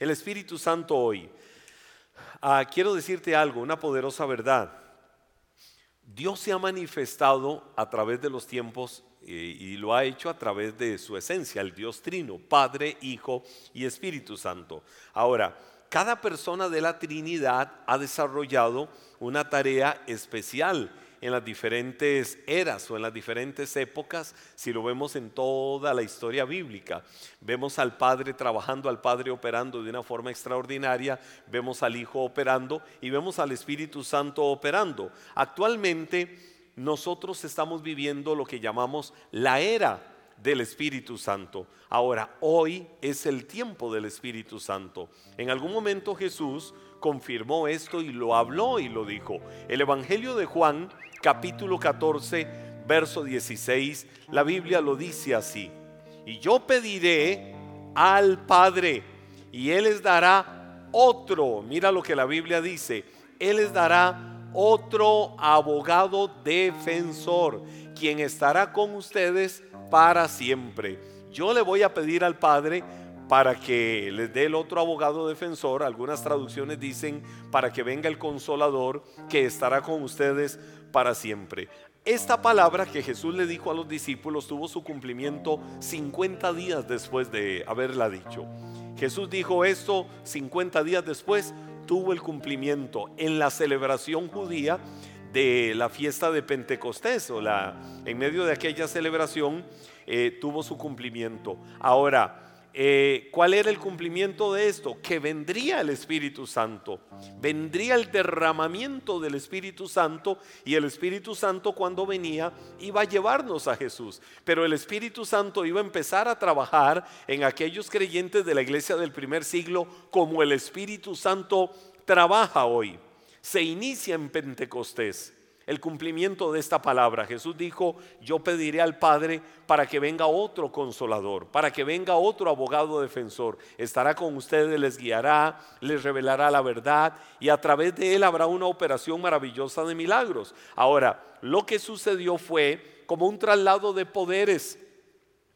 El Espíritu Santo hoy. Ah, quiero decirte algo, una poderosa verdad. Dios se ha manifestado a través de los tiempos eh, y lo ha hecho a través de su esencia, el Dios Trino, Padre, Hijo y Espíritu Santo. Ahora, cada persona de la Trinidad ha desarrollado una tarea especial en las diferentes eras o en las diferentes épocas, si lo vemos en toda la historia bíblica. Vemos al Padre trabajando, al Padre operando de una forma extraordinaria, vemos al Hijo operando y vemos al Espíritu Santo operando. Actualmente nosotros estamos viviendo lo que llamamos la era del Espíritu Santo. Ahora, hoy es el tiempo del Espíritu Santo. En algún momento Jesús confirmó esto y lo habló y lo dijo. El Evangelio de Juan capítulo 14, verso 16, la Biblia lo dice así. Y yo pediré al Padre y Él les dará otro, mira lo que la Biblia dice, Él les dará otro abogado defensor, quien estará con ustedes para siempre. Yo le voy a pedir al Padre para que les dé el otro abogado defensor. Algunas traducciones dicen para que venga el consolador que estará con ustedes para siempre. Esta palabra que Jesús le dijo a los discípulos tuvo su cumplimiento 50 días después de haberla dicho. Jesús dijo esto 50 días después, tuvo el cumplimiento en la celebración judía de la fiesta de Pentecostés o la en medio de aquella celebración eh, tuvo su cumplimiento. Ahora, eh, ¿Cuál era el cumplimiento de esto? Que vendría el Espíritu Santo, vendría el derramamiento del Espíritu Santo y el Espíritu Santo cuando venía iba a llevarnos a Jesús. Pero el Espíritu Santo iba a empezar a trabajar en aquellos creyentes de la iglesia del primer siglo como el Espíritu Santo trabaja hoy. Se inicia en Pentecostés el cumplimiento de esta palabra. Jesús dijo, yo pediré al Padre para que venga otro consolador, para que venga otro abogado defensor. Estará con ustedes, les guiará, les revelará la verdad y a través de él habrá una operación maravillosa de milagros. Ahora, lo que sucedió fue como un traslado de poderes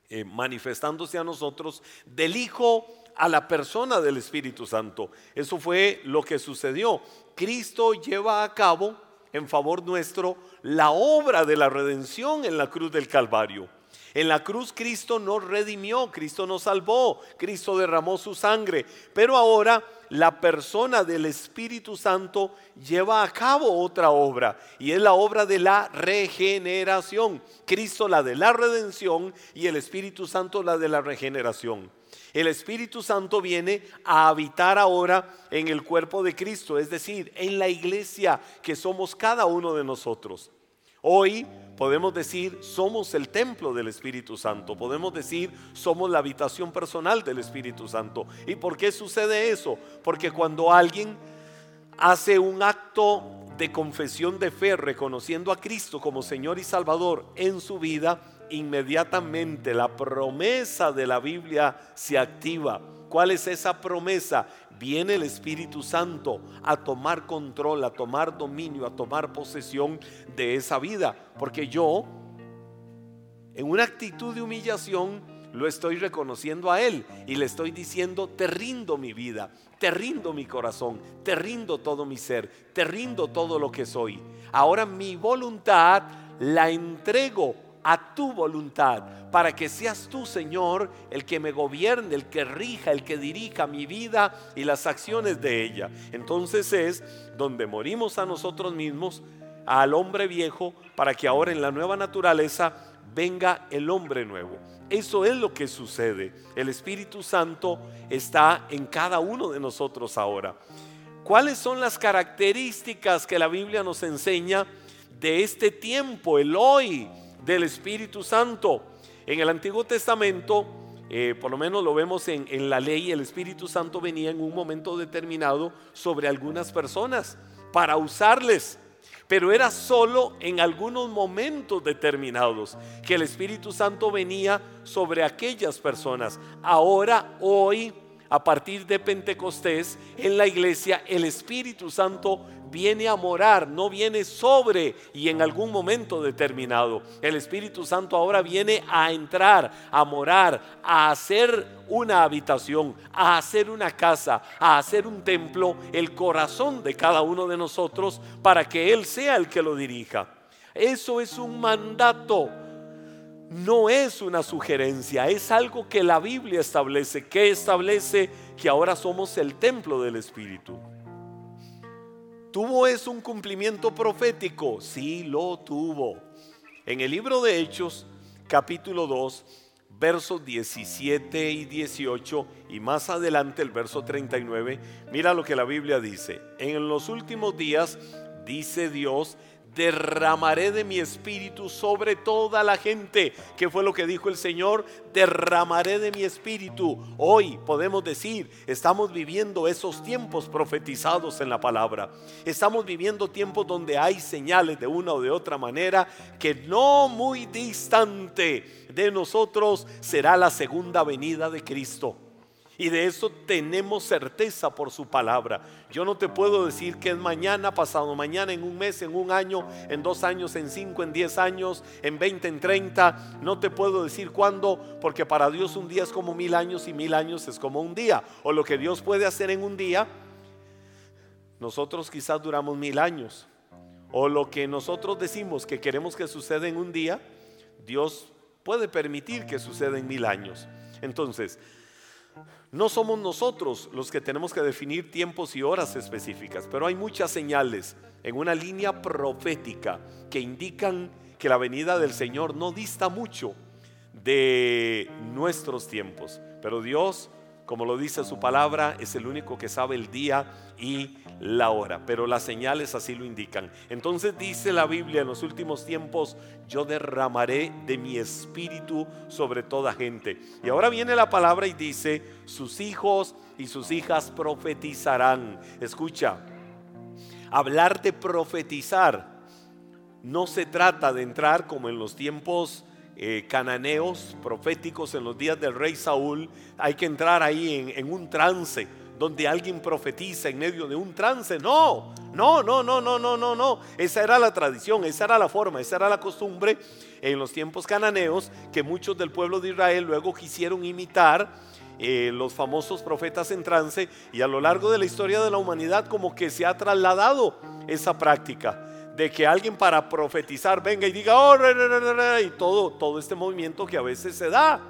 eh, manifestándose a nosotros del Hijo a la persona del Espíritu Santo. Eso fue lo que sucedió. Cristo lleva a cabo en favor nuestro la obra de la redención en la cruz del Calvario. En la cruz Cristo nos redimió, Cristo nos salvó, Cristo derramó su sangre, pero ahora la persona del Espíritu Santo lleva a cabo otra obra y es la obra de la regeneración. Cristo la de la redención y el Espíritu Santo la de la regeneración. El Espíritu Santo viene a habitar ahora en el cuerpo de Cristo, es decir, en la iglesia que somos cada uno de nosotros. Hoy podemos decir somos el templo del Espíritu Santo, podemos decir somos la habitación personal del Espíritu Santo. ¿Y por qué sucede eso? Porque cuando alguien hace un acto de confesión de fe reconociendo a Cristo como Señor y Salvador en su vida, inmediatamente la promesa de la Biblia se activa. ¿Cuál es esa promesa? Viene el Espíritu Santo a tomar control, a tomar dominio, a tomar posesión de esa vida. Porque yo, en una actitud de humillación, lo estoy reconociendo a Él y le estoy diciendo, te rindo mi vida, te rindo mi corazón, te rindo todo mi ser, te rindo todo lo que soy. Ahora mi voluntad la entrego a tu voluntad, para que seas tú, Señor, el que me gobierne, el que rija, el que dirija mi vida y las acciones de ella. Entonces es donde morimos a nosotros mismos, al hombre viejo, para que ahora en la nueva naturaleza venga el hombre nuevo. Eso es lo que sucede. El Espíritu Santo está en cada uno de nosotros ahora. ¿Cuáles son las características que la Biblia nos enseña de este tiempo, el hoy? Del Espíritu Santo. En el Antiguo Testamento, eh, por lo menos lo vemos en, en la ley, el Espíritu Santo venía en un momento determinado sobre algunas personas para usarles pero era solo en algunos momentos determinados que el Espíritu Santo venía sobre aquellas personas. Ahora, hoy, a partir de Pentecostés en la iglesia el Espíritu Santo viene a morar, no viene sobre y en algún momento determinado. El Espíritu Santo ahora viene a entrar, a morar, a hacer una habitación, a hacer una casa, a hacer un templo, el corazón de cada uno de nosotros para que Él sea el que lo dirija. Eso es un mandato no es una sugerencia, es algo que la Biblia establece, que establece que ahora somos el templo del Espíritu. ¿Tuvo eso un cumplimiento profético? Sí, lo tuvo. En el libro de Hechos, capítulo 2, versos 17 y 18 y más adelante el verso 39, mira lo que la Biblia dice. En los últimos días, dice Dios, derramaré de mi espíritu sobre toda la gente. ¿Qué fue lo que dijo el Señor? Derramaré de mi espíritu. Hoy podemos decir, estamos viviendo esos tiempos profetizados en la palabra. Estamos viviendo tiempos donde hay señales de una o de otra manera que no muy distante de nosotros será la segunda venida de Cristo. Y de eso tenemos certeza por su palabra. Yo no te puedo decir que es mañana, pasado mañana, en un mes, en un año, en dos años, en cinco, en diez años, en veinte, en treinta. No te puedo decir cuándo, porque para Dios un día es como mil años y mil años es como un día. O lo que Dios puede hacer en un día, nosotros quizás duramos mil años. O lo que nosotros decimos que queremos que suceda en un día, Dios puede permitir que suceda en mil años. Entonces, no somos nosotros los que tenemos que definir tiempos y horas específicas, pero hay muchas señales en una línea profética que indican que la venida del Señor no dista mucho de nuestros tiempos. Pero Dios como lo dice su palabra, es el único que sabe el día y la hora, pero las señales así lo indican. Entonces dice la Biblia, en los últimos tiempos yo derramaré de mi espíritu sobre toda gente. Y ahora viene la palabra y dice, sus hijos y sus hijas profetizarán. Escucha, hablar de profetizar no se trata de entrar como en los tiempos eh, cananeos proféticos en los días del rey Saúl, hay que entrar ahí en, un trance donde alguien profetiza en medio de un trance. No, no, no, no, no, no, no, no. Esa era la tradición, esa era la forma, esa era la costumbre en los tiempos cananeos que muchos del pueblo de Israel luego quisieron imitar. Eh, los famosos profetas en trance y a lo largo de la historia de la humanidad como que se ha trasladado esa práctica de que alguien para profetizar venga y diga, oh, y todo, todo este movimiento que a veces se da.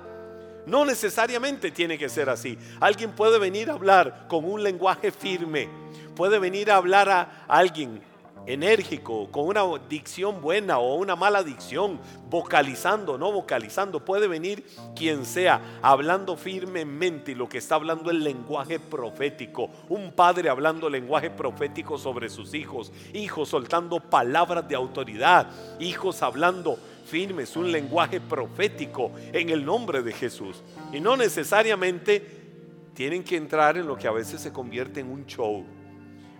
No necesariamente tiene que ser así. Alguien puede venir a hablar con un lenguaje firme, puede venir a hablar a alguien enérgico, con una dicción buena o una mala dicción, vocalizando, no vocalizando, puede venir quien sea, hablando firmemente y lo que está hablando el lenguaje profético, un padre hablando lenguaje profético sobre sus hijos, hijos soltando palabras de autoridad, hijos hablando firmes, un lenguaje profético en el nombre de Jesús. Y no necesariamente tienen que entrar en lo que a veces se convierte en un show.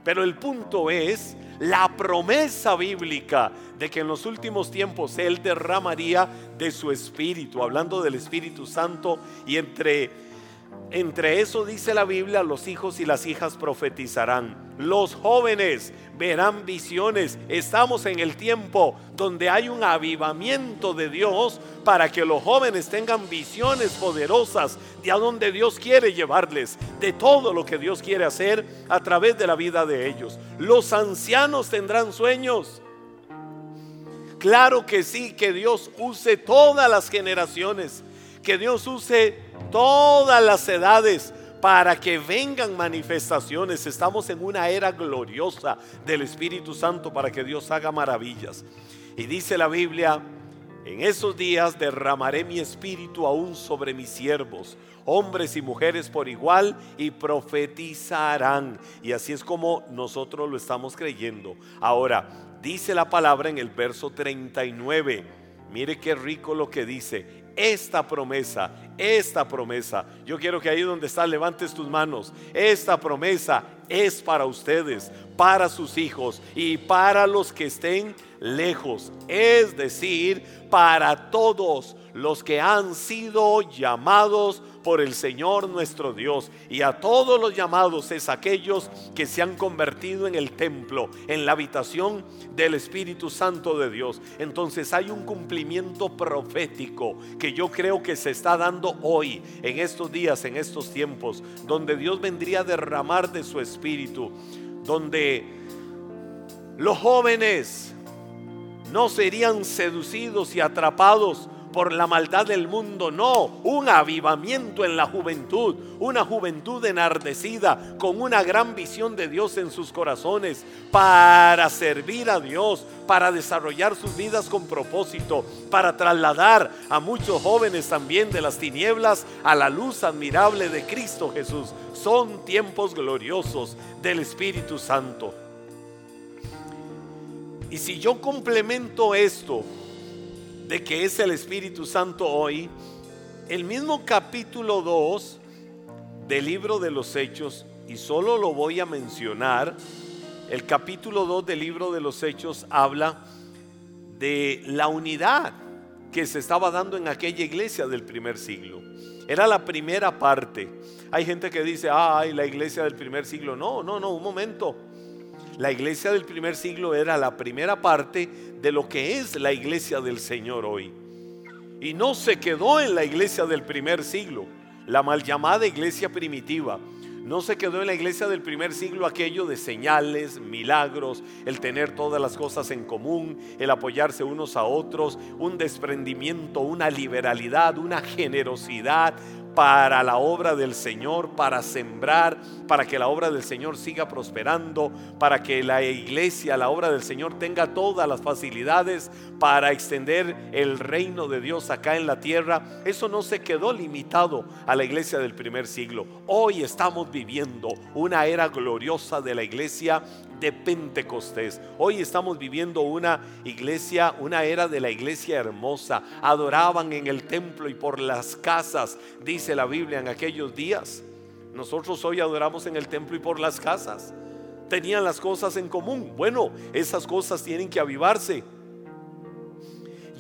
Pero el punto es la promesa bíblica de que en los últimos tiempos Él derramaría de su Espíritu, hablando del Espíritu Santo, y entre, entre eso dice la Biblia, los hijos y las hijas profetizarán, los jóvenes verán visiones. Estamos en el tiempo donde hay un avivamiento de Dios para que los jóvenes tengan visiones poderosas de a donde Dios quiere llevarles, de todo lo que Dios quiere hacer a través de la vida de ellos. Los ancianos tendrán sueños. Claro que sí, que Dios use todas las generaciones, que Dios use todas las edades para que vengan manifestaciones. Estamos en una era gloriosa del Espíritu Santo para que Dios haga maravillas. Y dice la Biblia, en esos días derramaré mi espíritu aún sobre mis siervos, hombres y mujeres por igual, y profetizarán. Y así es como nosotros lo estamos creyendo. Ahora, dice la palabra en el verso 39. Mire qué rico lo que dice esta promesa, esta promesa. Yo quiero que ahí donde estás levantes tus manos. Esta promesa es para ustedes, para sus hijos y para los que estén lejos, es decir, para todos los que han sido llamados por el Señor nuestro Dios. Y a todos los llamados es aquellos que se han convertido en el templo, en la habitación del Espíritu Santo de Dios. Entonces hay un cumplimiento profético que yo creo que se está dando hoy, en estos días, en estos tiempos, donde Dios vendría a derramar de su Espíritu, donde los jóvenes no serían seducidos y atrapados por la maldad del mundo, no, un avivamiento en la juventud, una juventud enardecida con una gran visión de Dios en sus corazones para servir a Dios, para desarrollar sus vidas con propósito, para trasladar a muchos jóvenes también de las tinieblas a la luz admirable de Cristo Jesús. Son tiempos gloriosos del Espíritu Santo. Y si yo complemento esto de que es el Espíritu Santo hoy, el mismo capítulo 2 del libro de los Hechos, y solo lo voy a mencionar, el capítulo 2 del libro de los Hechos habla de la unidad que se estaba dando en aquella iglesia del primer siglo. Era la primera parte. Hay gente que dice, ay, la iglesia del primer siglo. No, no, no, un momento. La iglesia del primer siglo era la primera parte de lo que es la iglesia del Señor hoy. Y no se quedó en la iglesia del primer siglo, la mal llamada iglesia primitiva. No se quedó en la iglesia del primer siglo aquello de señales, milagros, el tener todas las cosas en común, el apoyarse unos a otros, un desprendimiento, una liberalidad, una generosidad, para la obra del Señor, para sembrar, para que la obra del Señor siga prosperando, para que la iglesia, la obra del Señor tenga todas las facilidades para extender el reino de Dios acá en la tierra. Eso no se quedó limitado a la iglesia del primer siglo. Hoy estamos viviendo una era gloriosa de la iglesia de Pentecostés. Hoy estamos viviendo una iglesia, una era de la iglesia hermosa. Adoraban en el templo y por las casas, dice la Biblia en aquellos días. Nosotros hoy adoramos en el templo y por las casas. Tenían las cosas en común. Bueno, esas cosas tienen que avivarse.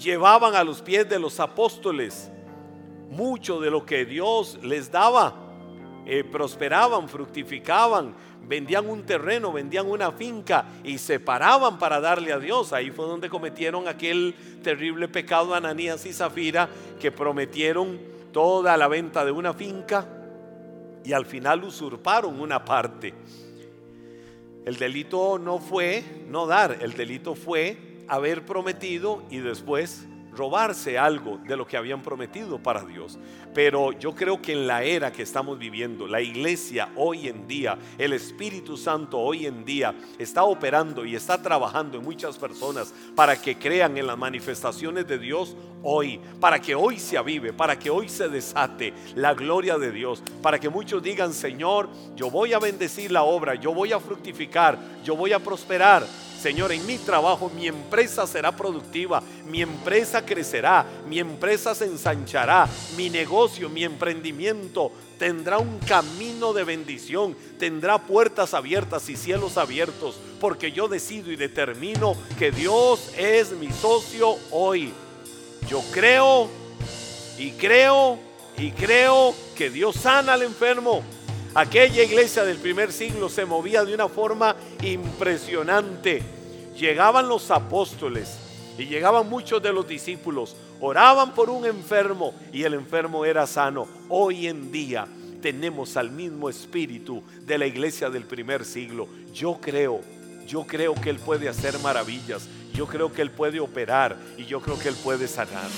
Llevaban a los pies de los apóstoles mucho de lo que Dios les daba. Eh, prosperaban, fructificaban, vendían un terreno, vendían una finca y se paraban para darle a Dios. Ahí fue donde cometieron aquel terrible pecado Ananías y Zafira que prometieron toda la venta de una finca y al final usurparon una parte. El delito no fue no dar, el delito fue haber prometido y después robarse algo de lo que habían prometido para Dios. Pero yo creo que en la era que estamos viviendo, la iglesia hoy en día, el Espíritu Santo hoy en día está operando y está trabajando en muchas personas para que crean en las manifestaciones de Dios hoy, para que hoy se avive, para que hoy se desate la gloria de Dios, para que muchos digan, Señor, yo voy a bendecir la obra, yo voy a fructificar, yo voy a prosperar Señor, en mi trabajo mi empresa será productiva, mi empresa crecerá, mi empresa se ensanchará, mi negocio, mi emprendimiento tendrá un camino de bendición, tendrá puertas abiertas y cielos abiertos, porque yo decido y determino que Dios es mi socio hoy. Yo creo y creo y creo que Dios sana al enfermo. Aquella iglesia del primer siglo se movía de una forma impresionante llegaban los apóstoles y llegaban muchos de los discípulos, oraban por un enfermo y el enfermo era sano. Hoy en día tenemos al mismo espíritu de la iglesia del primer siglo. Yo creo, yo creo que Él puede hacer maravillas, yo creo que Él puede operar y yo creo que Él puede sanar.